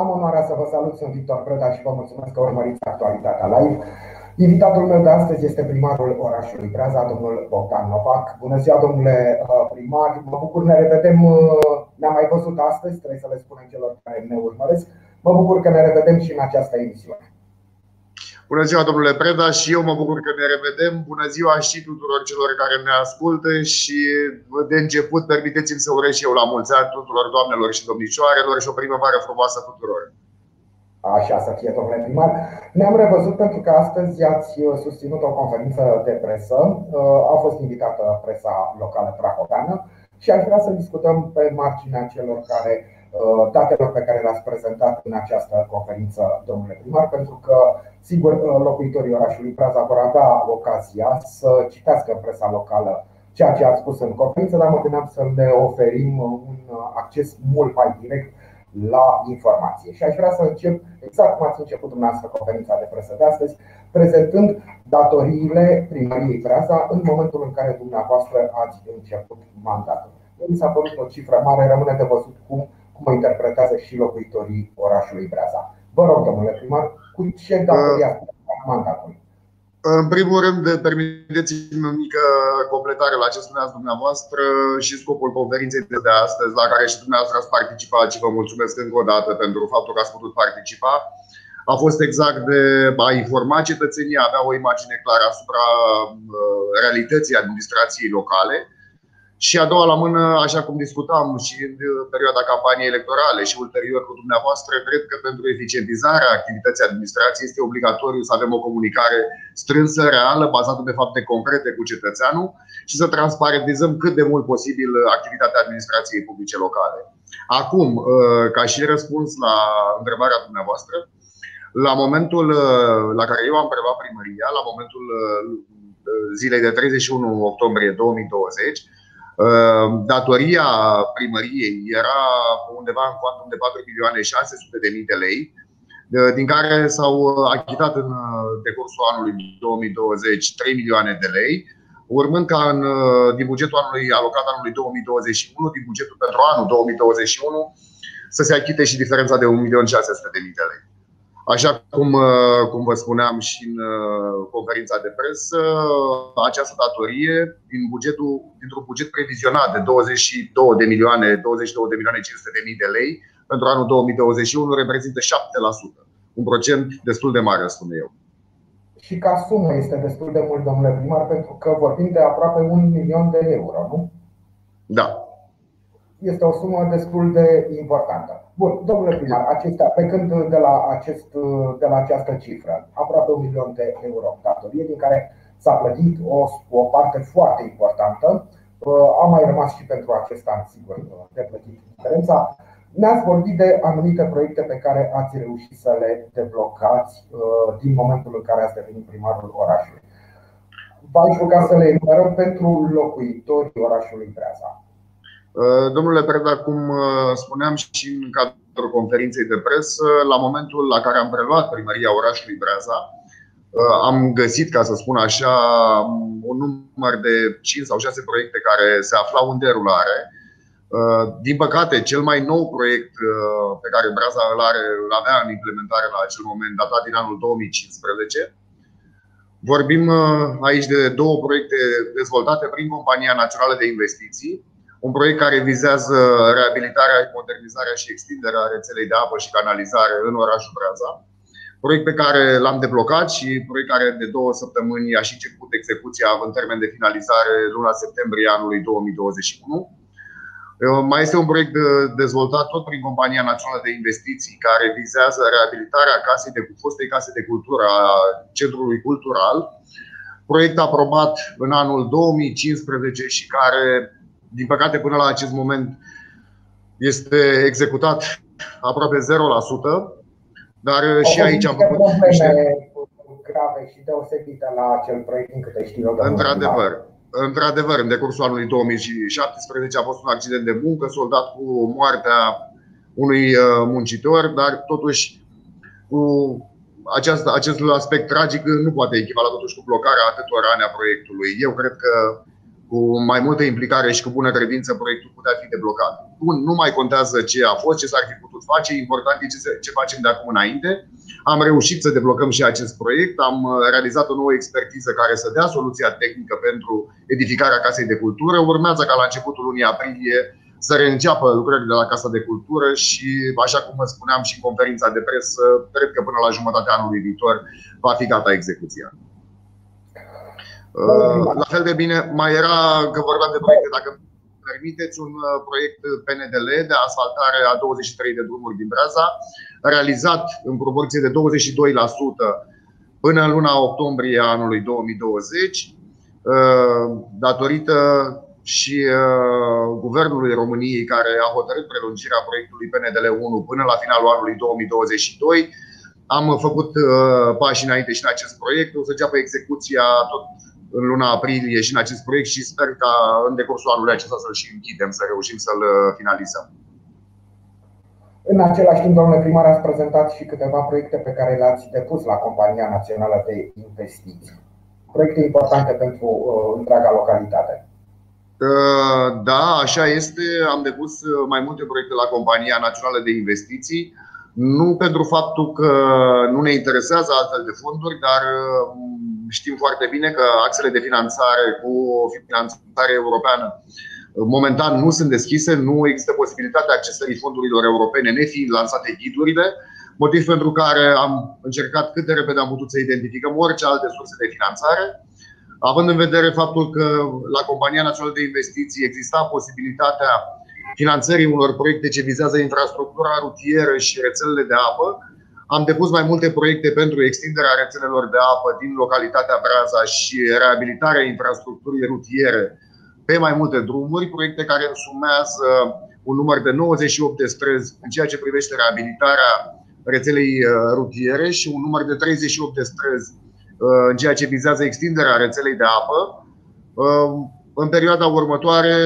Am onoarea să vă salut, sunt Victor Preda și vă mulțumesc că urmăriți actualitatea live. Invitatul meu de astăzi este primarul orașului Breaza, domnul Bogdan Novac. Bună ziua, domnule uh, primar! Mă bucur, ne revedem, uh, ne-am mai văzut astăzi, trebuie să le spunem celor care ne urmăresc. Mă bucur că ne revedem și în această emisiune. Bună ziua, domnule Preda, și eu mă bucur că ne revedem. Bună ziua și tuturor celor care ne ascultă și de început permiteți-mi să urez și eu la mulți ani tuturor doamnelor și domnișoarelor și o primăvară frumoasă tuturor. Așa să fie, domnule primar. Ne-am revăzut pentru că astăzi ați susținut o conferință de presă. A fost invitată presa locală prahoveană și aș vrea să discutăm pe marginea celor care Uh, datelor pe care le-ați prezentat în această conferință, domnule primar, pentru că, sigur, uh, locuitorii orașului Praza vor avea ocazia să citească în presa locală ceea ce ați spus în conferință, dar mă gândeam să le oferim un acces mult mai direct la informație. Și aș vrea să încep exact cum ați început dumneavoastră conferința de presă de astăzi, prezentând datoriile primăriei Praza în momentul în care dumneavoastră ați început mandatul. Mi s-a părut o cifră mare, rămâne de văzut cum cum o interpretează și locuitorii orașului Breaza. Vă rog, domnule primar, cu ce datoria mandatul? În primul rând, permiteți-mi o mică completare la ce spuneați dumneavoastră și scopul conferinței de astăzi, la care și dumneavoastră ați participat și vă mulțumesc încă o dată pentru faptul că ați putut participa. A fost exact de a informa cetățenii, a avea o imagine clară asupra uh, realității administrației locale și a doua la mână, așa cum discutam și în perioada campaniei electorale și ulterior cu dumneavoastră, cred că pentru eficientizarea activității administrației este obligatoriu să avem o comunicare strânsă, reală, bazată pe fapte concrete cu cetățeanul și să transparentizăm cât de mult posibil activitatea administrației publice locale. Acum, ca și răspuns la întrebarea dumneavoastră, la momentul la care eu am preluat primăria, la momentul zilei de 31 octombrie 2020, Ehm, datoria primăriei era undeva în cuantum de 4 milioane 600 de mii de lei, din care s-au achitat în uh, decursul anului 2020 3 milioane de lei, urmând ca în, uh, din bugetul anului alocat anului 2021, din bugetul pentru anul 2021, să se achite și diferența de 1.600.000 de lei. Așa cum, uh, cum vă spuneam și în uh, conferința de presă, această datorie din bugetul, dintr-un buget previzionat de 22 de milioane, 22 de milioane 500 de mii de lei pentru anul 2021 reprezintă 7%. Un procent destul de mare, spune eu. Și ca sumă este destul de mult, domnule primar, pentru că vorbim de aproape un milion de euro, nu? Da, este o sumă destul de importantă. Bun, domnule primar, acestea, pe când de la, acest, de la această cifră, aproape un milion de euro datorie, din care s-a plătit o, o parte foarte importantă, uh, a mai rămas și pentru acest an, sigur, de plătit diferența. Ne-ați vorbit de anumite proiecte pe care ați reușit să le deblocați uh, din momentul în care ați devenit primarul orașului. V-aș ruga să le enumerăm pentru locuitorii orașului Breaza. Uh, domnule Preda, cum uh, spuneam și în cadrul conferinței de presă, la momentul la care am preluat primăria orașului Breaza, uh, am găsit, ca să spun așa, un număr de 5 sau 6 proiecte care se aflau în derulare. Din păcate, cel mai nou proiect pe care Breaza îl, are, îl avea în implementare la acel moment, datat din anul 2015, Vorbim aici de două proiecte dezvoltate prin Compania Națională de Investiții, un proiect care vizează reabilitarea, modernizarea și extinderea rețelei de apă și canalizare în orașul Breaza. Proiect pe care l-am deblocat și proiect care de două săptămâni a și început execuția în termen de finalizare luna septembrie anului 2021. Mai este un proiect dezvoltat tot prin Compania Națională de Investiții care vizează reabilitarea casei de, fostei case de cultură a Centrului Cultural. Proiect aprobat în anul 2015 și care din păcate, până la acest moment este executat aproape 0%, dar Au și aici am făcut niște grave și deosebite la acel proiect, din câte știu eu. Într-adevăr. Într-adevăr, în decursul anului 2017 a fost un accident de muncă soldat cu moartea unui uh, muncitor, dar totuși cu acest, acest aspect tragic nu poate echivala totuși cu blocarea atâtor ani a proiectului. Eu cred că cu mai multă implicare și cu bună credință, proiectul putea fi deblocat. Bun, nu mai contează ce a fost, ce s-ar fi putut face, important e ce, ce facem de acum înainte. Am reușit să deblocăm și acest proiect, am uh, realizat o nouă expertiză care să dea soluția tehnică pentru edificarea Casei de Cultură. Urmează ca la începutul lunii aprilie să reînceapă lucrările de la Casa de Cultură și, așa cum vă spuneam și în conferința de presă, cred că până la jumătatea anului viitor va fi gata execuția. Uh, la fel de bine, mai era că vorbeam de proiecte, dacă permiteți, un uh, proiect PNDL de asfaltare a 23 de drumuri din Braza, realizat în proporție de 22% până în luna octombrie anului 2020, uh, datorită și Guvernului României care a hotărât prelungirea proiectului PNDL 1 până la finalul anului 2022. Am făcut pași înainte și în acest proiect. O să înceapă execuția tot în luna aprilie și în acest proiect și sper ca în decursul anului acesta să-l și închidem, să reușim să-l uh, finalizăm. În același timp, domnule primar, ați prezentat și câteva proiecte pe care le-ați depus la Compania Națională de Investiții. Proiecte importante pentru uh, întreaga localitate. Uh, da, așa este. Am depus uh, mai multe proiecte la Compania Națională de Investiții. Nu pentru faptul că nu ne interesează altfel de fonduri, dar știm foarte bine că axele de finanțare cu finanțare europeană momentan nu sunt deschise, nu există posibilitatea accesării fondurilor europene, nefiind lansate ghidurile, motiv pentru care am încercat cât de repede am putut să identificăm orice alte surse de finanțare, având în vedere faptul că la Compania Națională de Investiții exista posibilitatea finanțării unor proiecte ce vizează infrastructura rutieră și rețelele de apă, am depus mai multe proiecte pentru extinderea rețelelor de apă din localitatea Braza și reabilitarea infrastructurii rutiere pe mai multe drumuri, proiecte care însumează un număr de 98 de străzi în ceea ce privește reabilitarea rețelei uh, rutiere și un număr de 38 de străzi uh, în ceea ce vizează extinderea rețelei de apă. Uh, în perioada următoare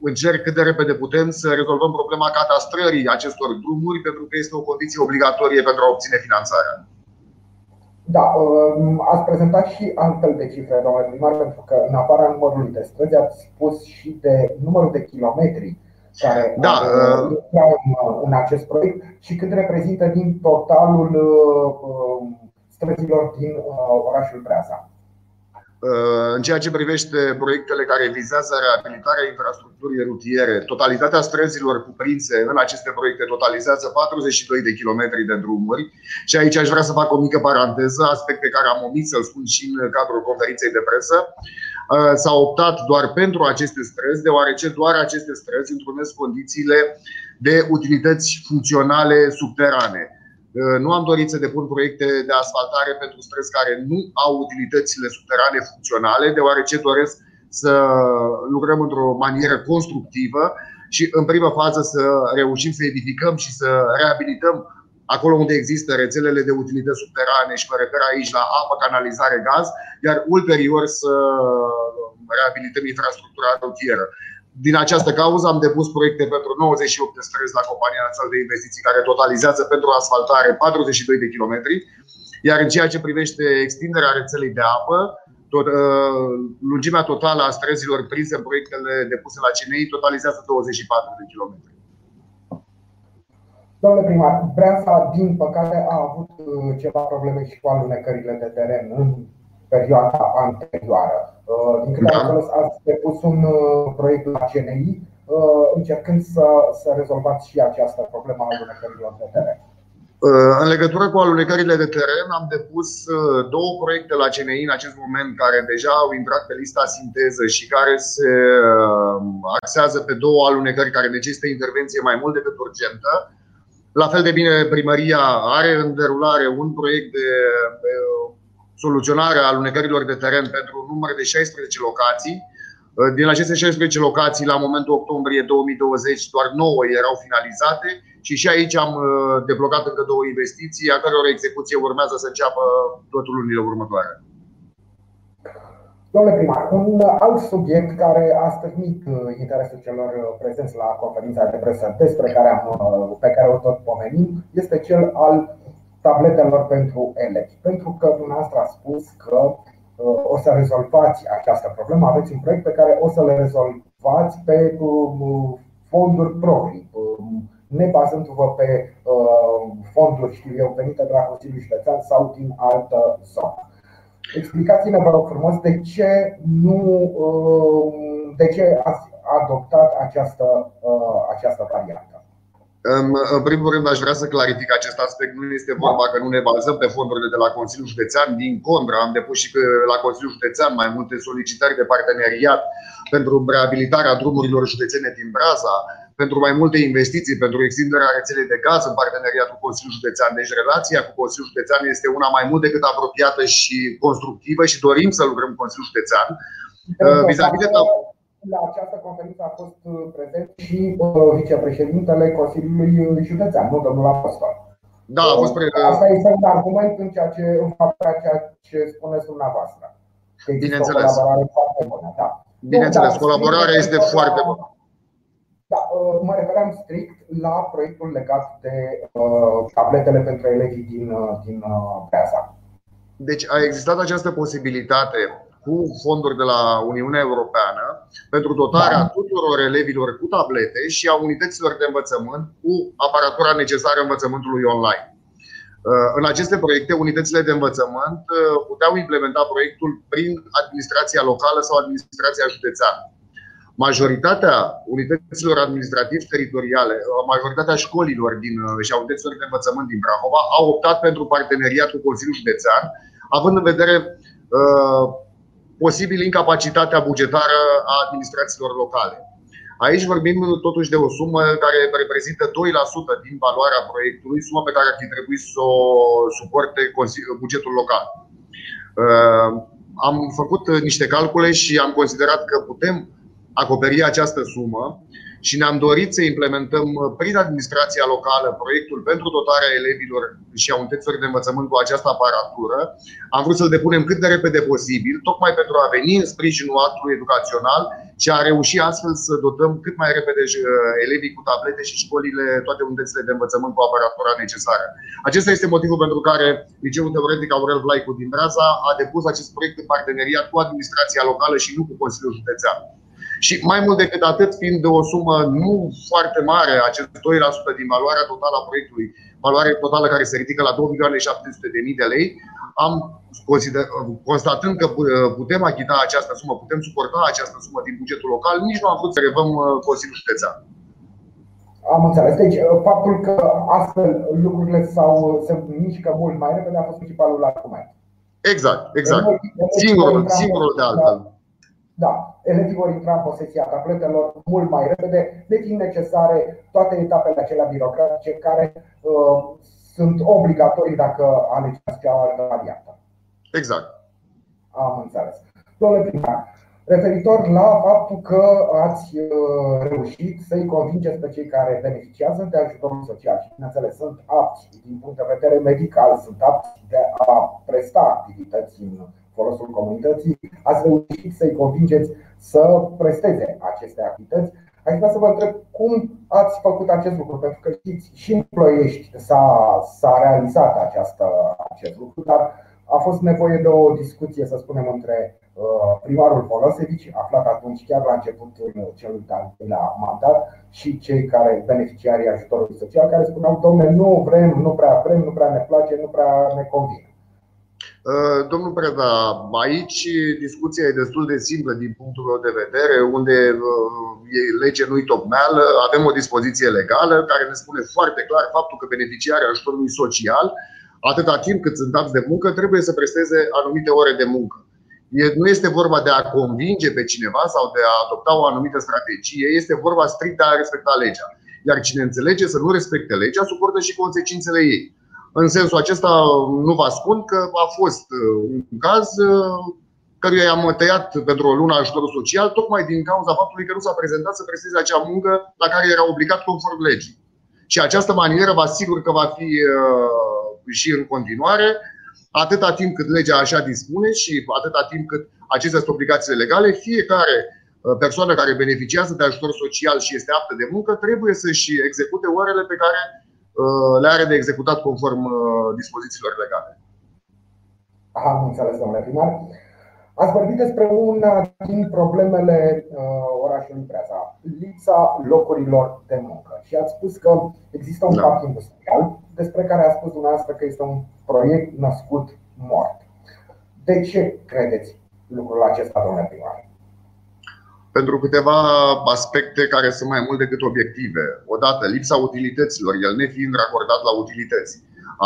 încerc cât de repede putem să rezolvăm problema catastrării acestor drumuri, pentru că este o condiție obligatorie pentru a obține finanțarea. Da, um, ați prezentat și altfel de cifre, domnule primar, pentru că în afara numărului de străzi ați spus și de numărul de kilometri care da, uh, în, în acest proiect și cât reprezintă din totalul uh, um, străzilor din uh, orașul Preasa. Uh, în ceea ce privește proiectele care vizează reabilitarea infrastructurii rutiere, totalitatea străzilor cuprinse în aceste proiecte totalizează 42 de kilometri de drumuri și aici aș vrea să fac o mică paranteză, aspecte care am omis să-l spun și în cadrul conferinței de presă. Uh, s-a optat doar pentru aceste străzi, deoarece doar aceste străzi întrunesc condițiile de utilități funcționale subterane Uh, nu am dorit să depun proiecte de asfaltare pentru străzi care nu au utilitățile subterane funcționale, deoarece doresc să lucrăm într-o manieră constructivă și în prima fază să reușim să edificăm și să reabilităm acolo unde există rețelele de utilități subterane și mă refer aici la apă, canalizare, gaz, iar ulterior să reabilităm infrastructura rutieră. Din această cauză am depus proiecte pentru 98 de străzi la Compania Națională de Investiții care totalizează pentru asfaltare 42 de kilometri, iar în ceea ce privește extinderea rețelei de apă, tot, uh, lungimea totală a străzilor prinse în proiectele depuse la CNI totalizează 24 de kilometri. Domnule primar, Breasa, din păcate, a avut uh, ceva probleme și cu alunecările de teren în perioada anterioară. Uh, din câte am da. înțeles, ați depus un uh, proiect la CNI uh, încercând să, să rezolvați și această problemă a alunecărilor de teren. În legătură cu alunecările de teren, am depus două proiecte la CNI în acest moment care deja au intrat pe lista sinteză și care se axează pe două alunecări care necesită intervenție mai mult decât urgentă. La fel de bine, primăria are în derulare un proiect de soluționarea alunecărilor de teren pentru un număr de 16 locații. Uh, din aceste 16 locații, la momentul octombrie 2020, doar 9 erau finalizate și și aici am uh, deblocat încă două investiții, a căror execuție urmează să înceapă totul lunile următoare. Domnule primar, un alt subiect care a stârnit uh, interesul celor prezenți la conferința de presă despre care am, pe care o tot pomenim este cel al tabletelor pentru elevi. Pentru că dumneavoastră a spus că o să rezolvați această problemă. Aveți un proiect pe care o să le rezolvați pe fonduri proprii, nebazându-vă pe fonduri, știu eu, venite de la Consiliul Județean sau din altă zonă. Explicați-ne, vă rog frumos, de ce nu de ce ați adoptat această, această variantă. În primul rând, aș vrea să clarific acest aspect. Nu este vorba că nu ne bazăm pe fondurile de la Consiliul Județean. Din contră, am depus și la Consiliul Județean mai multe solicitări de parteneriat pentru reabilitarea drumurilor județene din Braza, pentru mai multe investiții, pentru extinderea rețelei de gaz în parteneriat cu Consiliul Județean. Deci relația cu Consiliul Județean este una mai mult decât apropiată și constructivă și dorim să lucrăm cu Consiliul Județean. Vis-a-vis de la această conferință a fost uh, prezent și uh, vicepreședintele Consiliului Județean, nu domnul Apostol. Da, a fost pre... Asta este un argument în ceea ce în faptul ceea ce spuneți dumneavoastră. Bineînțeles. O colaborare foarte bună, da. Bineînțeles, colaborarea este foarte bună. Da, uh, mă referam strict la proiectul legat de uh, tabletele pentru elevii din, uh, din uh, Deci a existat această posibilitate cu fonduri de la Uniunea Europeană pentru dotarea da. tuturor elevilor cu tablete și a unităților de învățământ cu aparatura necesară învățământului online. Uh, în aceste proiecte, unitățile de învățământ uh, puteau implementa proiectul prin administrația locală sau administrația județeană. Majoritatea unităților administrativ-teritoriale, uh, majoritatea școlilor din, și a unităților de învățământ din Brahova au optat pentru parteneriat cu Consiliul Județean, având în vedere uh, posibil incapacitatea bugetară a administrațiilor locale. Aici vorbim totuși de o sumă care reprezintă 2% din valoarea proiectului, sumă pe care ar fi trebuit să o suporte bugetul local. Uh, am făcut niște calcule și am considerat că putem acoperi această sumă și ne-am dorit să implementăm prin administrația locală proiectul pentru dotarea elevilor și a unităților de învățământ cu această aparatură. Am vrut să-l depunem cât de repede posibil, tocmai pentru a veni în sprijinul actului educațional și a reuși astfel să dotăm cât mai repede uh, elevii cu tablete și școlile, toate unitățile de învățământ cu aparatura necesară. Acesta este motivul pentru care Liceul Teoretic Aurel Vlaicu din Braza a depus acest proiect în parteneriat cu administrația locală și nu cu Consiliul Județean. Și mai mult decât atât, fiind de o sumă nu foarte mare, acest 2% din valoarea totală a proiectului, valoare totală care se ridică la 2.700.000 de lei, am consider, constatând că putem achita această sumă, putem suporta această sumă din bugetul local, nici nu am vrut să revăm uh, Consiliul Județean. Am înțeles. Deci, uh, faptul că astfel lucrurile s-au, se mișcă mult mai repede a fost principalul argument. Exact, exact. Singurul, singurul de altfel. Da, elevii vor intra în posesia tabletelor mult mai repede, fiind necesare toate etapele acelea birocratice care uh, sunt obligatorii dacă alegeți cealaltă variantă. Exact. Am înțeles. Domnule primar, referitor la faptul că ați uh, reușit să-i convingeți pe cei care beneficiază de ajutorul social și, bineînțeles, sunt apți din punct de vedere medical, sunt apți de a presta activități în folosul comunității, ați reușit să-i convingeți să presteze aceste activități. Aș vrea să vă întreb cum ați făcut acest lucru, pentru că știți, și în Ploiești s-a, s-a realizat această, acest lucru, dar a fost nevoie de o discuție, să spunem, între uh, primarul Folosevici, aflat atunci chiar la începutul celui de-al doilea mandat, și cei care beneficiarii ajutorului social, care spuneau, domnule, nu vrem, nu prea vrem, nu prea ne place, nu prea ne convine. Uh, domnul Preda, aici discuția e destul de simplă din punctul meu de vedere, unde uh, lege nu-i tocmeală, avem o dispoziție legală care ne spune foarte clar faptul că beneficiarii ajutorului social, atâta timp cât sunt dați de muncă, trebuie să presteze anumite ore de muncă. Nu este vorba de a convinge pe cineva sau de a adopta o anumită strategie, este vorba strict de a respecta legea. Iar cine înțelege să nu respecte legea, suportă și consecințele ei. În sensul acesta nu vă spun că a fost uh, un caz uh, căruia i-am tăiat pentru o lună ajutorul social, tocmai din cauza faptului că nu s-a prezentat să presteze acea muncă la care era obligat conform legii. Și această manieră vă asigur că va fi uh, și în continuare, atâta timp cât legea așa dispune și atâta timp cât acestea sunt obligațiile legale, fiecare persoană care beneficiază de ajutor social și este aptă de muncă trebuie să-și execute orele pe care Uh, le are de executat conform uh, dispozițiilor legale. Am înțeles, domnule primar. Ați vorbit despre una din problemele uh, orașului Preaza, lipsa locurilor de muncă. Și ați spus că există un da. parc industrial despre care a spus dumneavoastră că este un proiect născut mort. De ce credeți lucrul acesta, domnule primar? Pentru câteva aspecte care sunt mai mult decât obiective. Odată, lipsa utilităților, el nefiind racordat la utilități.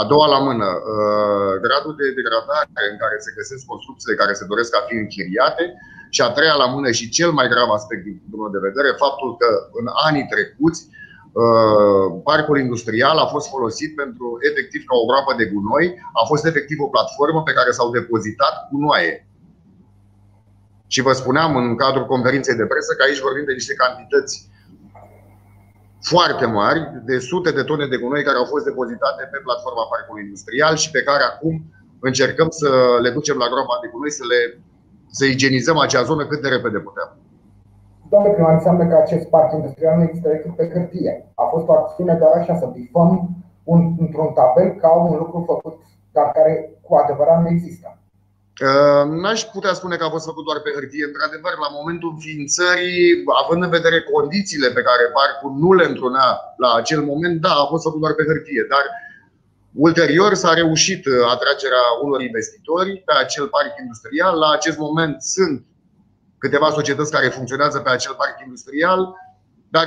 A doua la mână, uh, gradul de degradare în care se găsesc construcțiile care se doresc a fi închiriate și a treia la mână și cel mai grav aspect din punctul meu de vedere, faptul că în anii trecuți uh, parcul industrial a fost folosit pentru efectiv ca o groapă de gunoi, a fost efectiv o platformă pe care s-au depozitat gunoaie și vă spuneam în cadrul conferinței de presă că aici vorbim de niște cantități foarte mari, de sute de tone de gunoi care au fost depozitate pe platforma parcului industrial și pe care acum încercăm să le ducem la groapa de gunoi, să, le, să igienizăm acea zonă cât de repede putem. Domnule primar, înseamnă că acest parc industrial nu există decât pe hârtie. A fost o acțiune doar așa, să bifăm un, într-un tabel ca un lucru făcut, dar care cu adevărat nu există. N-aș putea spune că a fost făcut doar pe hârtie. Într-adevăr, la momentul înființării, având în vedere condițiile pe care parcul nu le întrunea la acel moment, da, a fost făcut doar pe hârtie. Dar ulterior s-a reușit uh, atragerea unor investitori pe acel parc industrial. La acest moment sunt câteva societăți care funcționează pe acel parc industrial, dar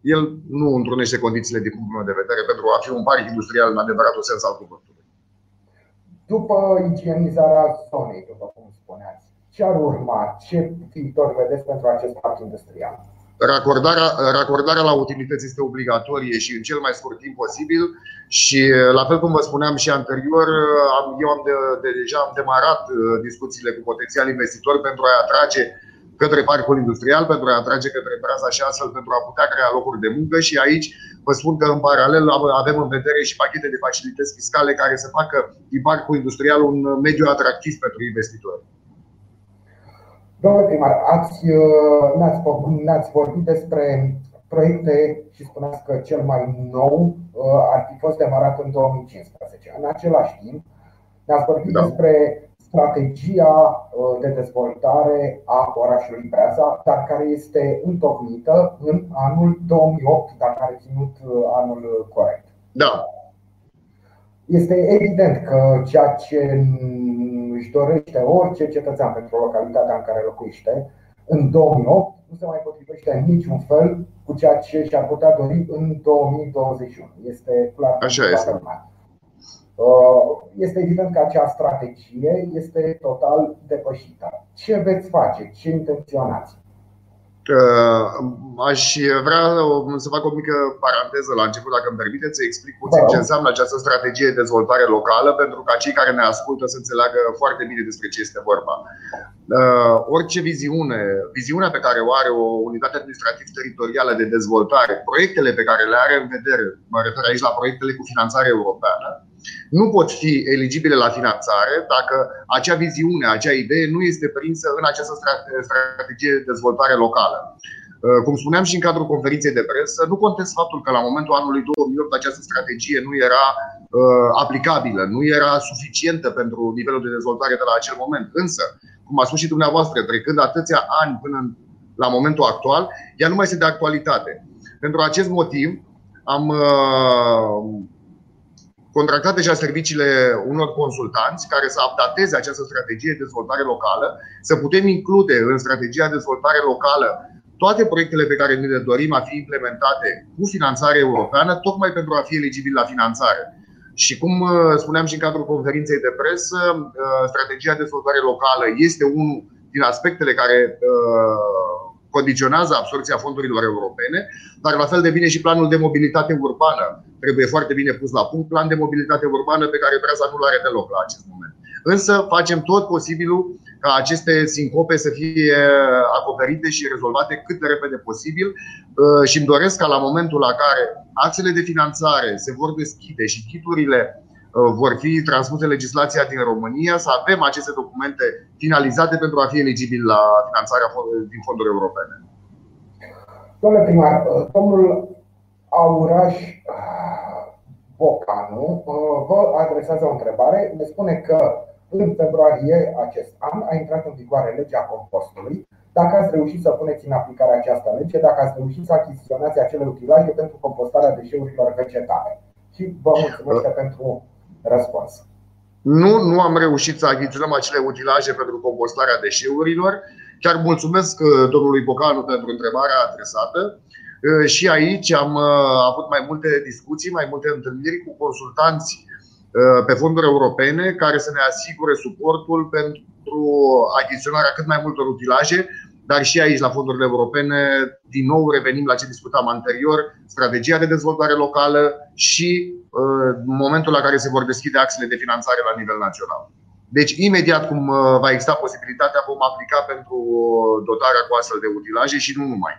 el nu întrunește condițiile din punctul meu de vedere pentru a fi un parc industrial în adevăratul sens al cuvântului. După igienizarea zonei, după cum spuneați, ce ar urma? Ce viitor vedeți pentru acest parc industrial? Racordarea, racordarea la utilități este obligatorie și în cel mai scurt timp posibil și la fel cum vă spuneam și anterior, eu am de, de, deja am demarat uh, discuțiile cu potențial investitori pentru a atrage către parcul industrial, pentru a atrage către braza și astfel pentru a putea crea locuri de muncă și aici vă spun că în paralel avem în vedere și pachete de facilități fiscale care să facă din parcul industrial un mediu atractiv pentru investitori. Domnule primar, ați, uh, ne-ați, ne-ați vorbit despre proiecte și spuneați că cel mai nou uh, ar fi fost demarat în 2015. În același timp, ne-ați vorbit da. despre strategia uh, de dezvoltare a orașului Breaza, dar care este întocmită în anul 2008, dacă are ținut uh, anul corect. Da. Este evident că ceea ce își dorește orice cetățean pentru localitatea în care locuiește, în 2008 nu se mai potrivește în niciun fel cu ceea ce și-ar putea dori în 2021. Este clar. Așa este. Mare. Uh, este evident că acea strategie este total depășită. Ce veți face? Ce intenționați? Uh, aș vrea să fac o mică paranteză la început, dacă îmi permiteți, să explic puțin ce înseamnă această strategie de dezvoltare locală, pentru ca cei care ne ascultă să înțeleagă foarte bine despre ce este vorba. Uh, orice viziune, viziunea pe care o are o unitate administrativ-teritorială de dezvoltare, proiectele pe care le are în vedere, mă refer aici la proiectele cu finanțare europeană, nu pot fi eligibile la finanțare dacă acea viziune, acea idee nu este prinsă în această strategie de dezvoltare locală. Uh, cum spuneam și în cadrul conferinței de presă, nu contest faptul că la momentul anului 2008 această strategie nu era uh, aplicabilă, nu era suficientă pentru nivelul de dezvoltare de la acel moment. Însă, cum a spus și dumneavoastră, trecând atâția ani până în, la momentul actual, ea nu mai este de actualitate. Pentru acest motiv, am uh, contractat deja serviciile unor consultanți care să updateze această strategie de dezvoltare locală, să putem include în strategia de dezvoltare locală toate proiectele pe care ne le dorim a fi implementate cu finanțare europeană, tocmai pentru a fi eligibil la finanțare. Și cum uh, spuneam și în cadrul conferinței de presă, uh, strategia de dezvoltare locală este unul din aspectele care uh, condiționează absorția fondurilor europene, dar la fel de bine și planul de mobilitate urbană trebuie foarte bine pus la punct, plan de mobilitate urbană pe care Breaza nu-l are deloc la acest moment. Însă facem tot posibilul ca aceste sincope să fie acoperite și rezolvate cât de repede posibil uh, și îmi doresc ca la momentul la care axele de finanțare se vor deschide și titurile Uh, vor fi transpuse legislația din România, să avem aceste documente finalizate pentru a fi eligibili la finanțarea din fonduri europene. Domnule primar, uh, domnul Auraș uh, Bocanu vă adresează o întrebare. Ne spune că În februarie acest an a intrat în vigoare legea compostului. Dacă ați reușit să puneți în aplicare această lege, dacă ați reușit să achiziționați acele utilaje pentru compostarea deșeurilor vegetale. Și vă mulțumesc pentru răspuns. Nu, nu am reușit să achiziționăm acele utilaje pentru compostarea deșeurilor. Chiar mulțumesc uh, domnului Bocanu pentru întrebarea adresată. Uh, și aici am uh, avut mai multe discuții, mai multe întâlniri cu consultanți pe fonduri europene care să ne asigure suportul pentru achiziționarea cât mai multor utilaje, dar și aici la fondurile europene, din nou revenim la ce discutam anterior, strategia de dezvoltare locală și în momentul la care se vor deschide axele de finanțare la nivel național. Deci, imediat cum uh, va exista posibilitatea, vom aplica pentru dotarea cu astfel de utilaje și nu numai.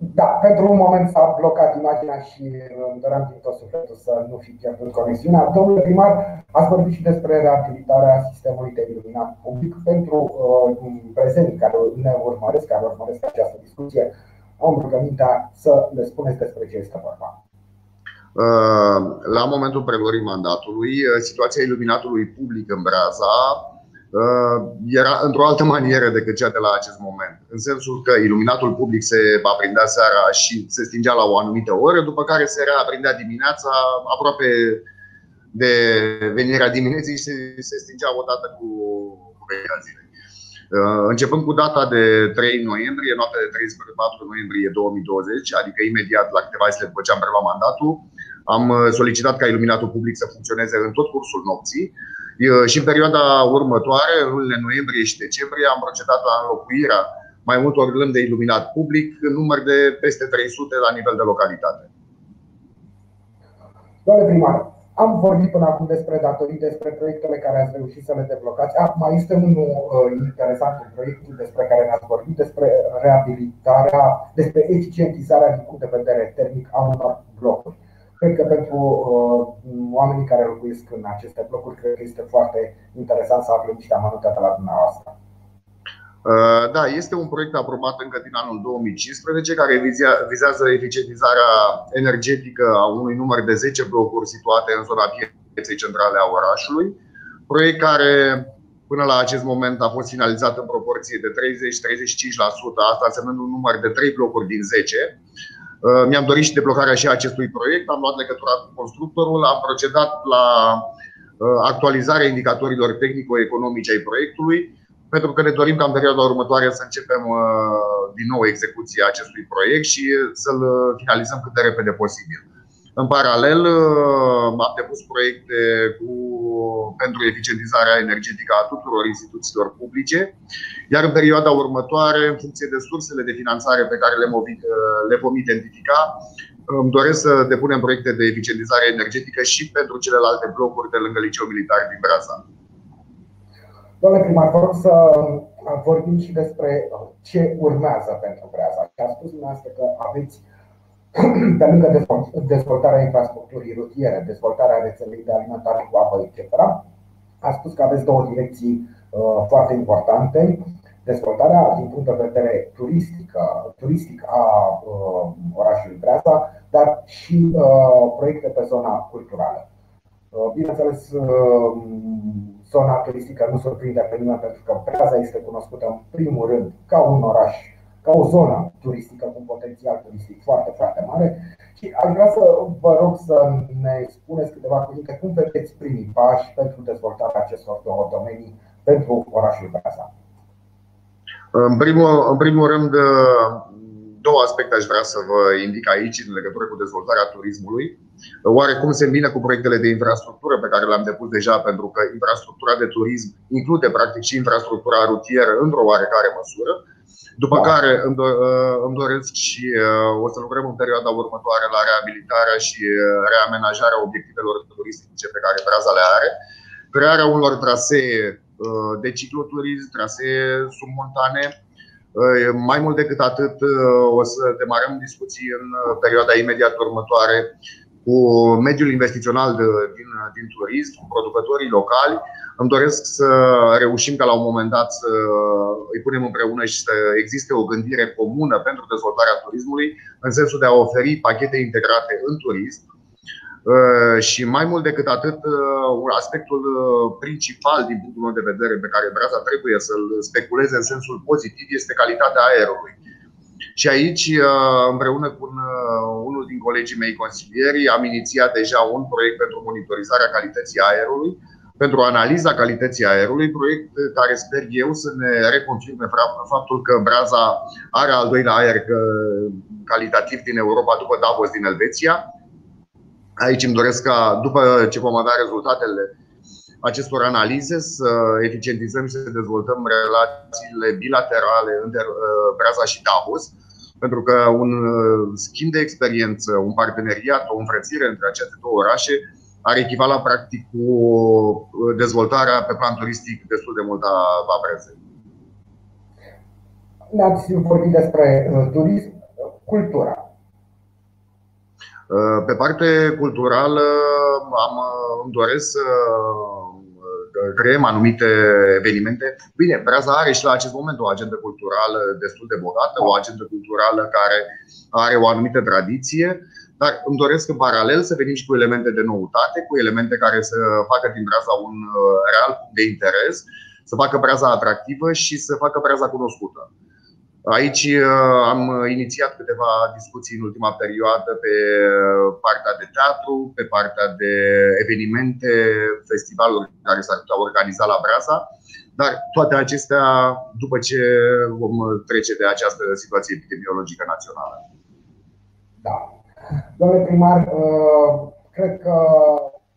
Da, pentru un moment s-a blocat imaginea și îmi doream din tot sufletul să nu fi pierdut conexiunea. Domnule primar, ați vorbit și despre reabilitarea sistemului de iluminat public. Pentru uh, prezenții care ne urmăresc, care urmăresc această discuție, am rugămintea să le spuneți despre ce este vorba. Uh, la momentul preluării mandatului, uh, situația iluminatului public în Braza uh, era într-o altă manieră decât cea de la acest moment. În sensul că iluminatul public se aprindea seara și se stingea la o anumită oră, după care se reaprindea dimineața aproape de venirea dimineții și se stingea odată cu venirea zilei. Uh, începând cu data de 3 noiembrie, noaptea de 34 noiembrie 2020, adică imediat la câteva zile după ce am preluat mandatul, am uh, solicitat ca iluminatul public să funcționeze în tot cursul nopții uh, și în perioada următoare, în lunile noiembrie și decembrie, am procedat la înlocuirea mai multor lămpi de iluminat public, în număr de peste 300 la nivel de localitate. Doamne primar, am vorbit până acum despre datorii, despre proiectele care ați reușit să le deblocați. Acum mai este unul uh, interesant un proiect despre care ne-ați vorbit, despre reabilitarea, despre eficientizarea din punct de vedere termic a unor blocuri. Cred că pentru uh, oamenii care locuiesc în aceste blocuri, cred că este foarte interesant să aflăm niște amănunte de la dumneavoastră. Uh, da, este un proiect aprobat încă din anul 2015 care vizează eficientizarea energetică a unui număr de 10 blocuri situate în zona pieței centrale a orașului. Proiect care până la acest moment a fost finalizat în proporție de 30-35%, asta însemnând un număr de 3 blocuri din 10. Uh, mi-am dorit și deblocarea și acestui proiect, am luat legătura cu constructorul, am procedat la uh, actualizarea indicatorilor tehnico-economice ai proiectului pentru că ne dorim ca în perioada următoare să începem uh, din nou execuția acestui proiect și să-l finalizăm cât de repede posibil. În paralel, uh, am depus proiecte cu, pentru eficientizarea energetică a tuturor instituțiilor publice, iar în perioada următoare, în funcție de sursele de finanțare pe care le, le vom identifica, îmi doresc să depunem proiecte de eficientizare energetică și pentru celelalte blocuri de lângă liceul militar din Braza. Doamne primar, vă rog să vorbim și despre ce urmează pentru Breaza. A spus dumneavoastră că aveți, pe lângă dezvoltarea infrastructurii rutiere, dezvoltarea rețelei de alimentare cu apă, etc., a spus că aveți două direcții uh, foarte importante. Dezvoltarea din punct de vedere turistic, turistic a uh, orașului Breaza, dar și uh, proiecte pe zona culturală. Bineînțeles, zona turistică nu surprinde pe nimeni pentru că Breaza este cunoscută în primul rând ca un oraș, ca o zonă turistică cu un potențial turistic foarte, foarte mare. Și aș vrea să vă rog să ne spuneți câteva cuvinte cum vedeți primii pași pentru dezvoltarea acestor două domenii pentru orașul Breaza. În primul, în primul rând, două aspecte aș vrea să vă indic aici în legătură cu dezvoltarea turismului. Oarecum se îmbină cu proiectele de infrastructură pe care le-am depus deja, pentru că infrastructura de turism include practic și infrastructura rutieră într-o oarecare măsură. După da. care îmi doresc și o să lucrăm în perioada următoare la reabilitarea și reamenajarea obiectivelor turistice pe care Braza le are, crearea unor trasee de cicloturism, trasee submontane, mai mult decât atât, o să demarăm discuții în perioada imediat următoare cu mediul investițional din, din turism, cu producătorii locali. Îmi doresc să reușim ca la un moment dat să îi punem împreună și să existe o gândire comună pentru dezvoltarea turismului, în sensul de a oferi pachete integrate în turism. Și mai mult decât atât, aspectul principal din punctul meu de vedere pe care Braza trebuie să-l speculeze în sensul pozitiv este calitatea aerului. Și aici, împreună cu unul din colegii mei consilieri, am inițiat deja un proiect pentru monitorizarea calității aerului, pentru analiza calității aerului, proiect care sper eu să ne reconfirme faptul că Braza are al doilea aer calitativ din Europa după Davos din Elveția. Aici îmi doresc ca, după ce vom avea rezultatele acestor analize, să eficientizăm și să dezvoltăm relațiile bilaterale între uh, Braza și Davos, pentru că un uh, schimb de experiență, un parteneriat, o înfrățire între aceste două orașe ar echivala practic cu dezvoltarea pe plan turistic destul de mult a Vabrezei. Ne-ați vorbit despre uh, turism, cultura. Uh, pe parte culturală am, îmi doresc să creăm anumite evenimente. Bine, Breaza are și la acest moment o agendă culturală destul de bogată, o agendă culturală care are o anumită tradiție. Dar îmi doresc în paralel să venim și cu elemente de noutate, cu elemente care să facă din breaza un uh, real punct de interes, să facă breaza atractivă și să facă breaza cunoscută. Aici uh, am inițiat câteva discuții în ultima perioadă pe uh, partea de teatru, pe partea de evenimente, festivaluri care s-ar putea organiza la Breaza, dar toate acestea după ce vom trece de această situație epidemiologică națională. Da, Domnule primar, uh, cred că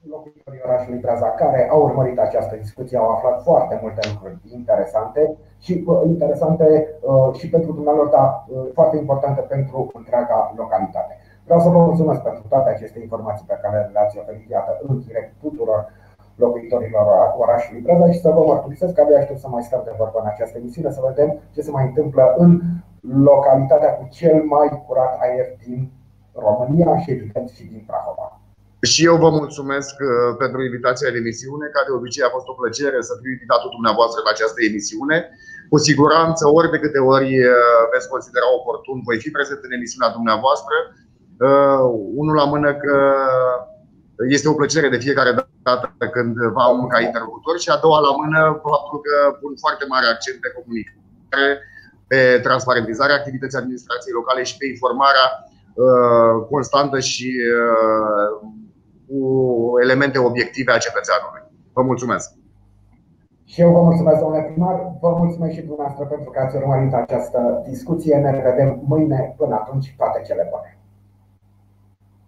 locuitorii orașului Braza care au urmărit această discuție au aflat foarte multe lucruri interesante și uh, interesante uh, și pentru dumneavoastră, dar foarte importante pentru întreaga localitate. Vreau să vă mulțumesc pentru toate aceste informații pe care le-ați oferit iată, în direct tuturor locuitorilor orașului Braza și să vă mărturisesc că abia aștept să mai stăm de vorbă în această emisiune, să vedem ce se mai întâmplă în localitatea cu cel mai curat aer din România și evident și din Prahova. Și eu vă mulțumesc uh, pentru invitația de emisiune, care de obicei a fost o plăcere să fiu invitatul dumneavoastră la această emisiune. Cu siguranță, ori de câte ori uh, veți considera oportun, voi fi prezent în emisiunea dumneavoastră. Uh, unul la mână că este o plăcere de fiecare dată când vă am ca interlocutor și a doua la mână faptul că pun foarte mare accent pe comunicare, pe transparentizarea activității administrației locale și pe informarea Uh, constantă și uh, cu elemente obiective a cetățeanului. Vă mulțumesc! Și eu vă mulțumesc, domnule primar, vă mulțumesc și dumneavoastră pentru că ați urmărit această discuție. Ne revedem mâine. Până atunci, toate cele bune!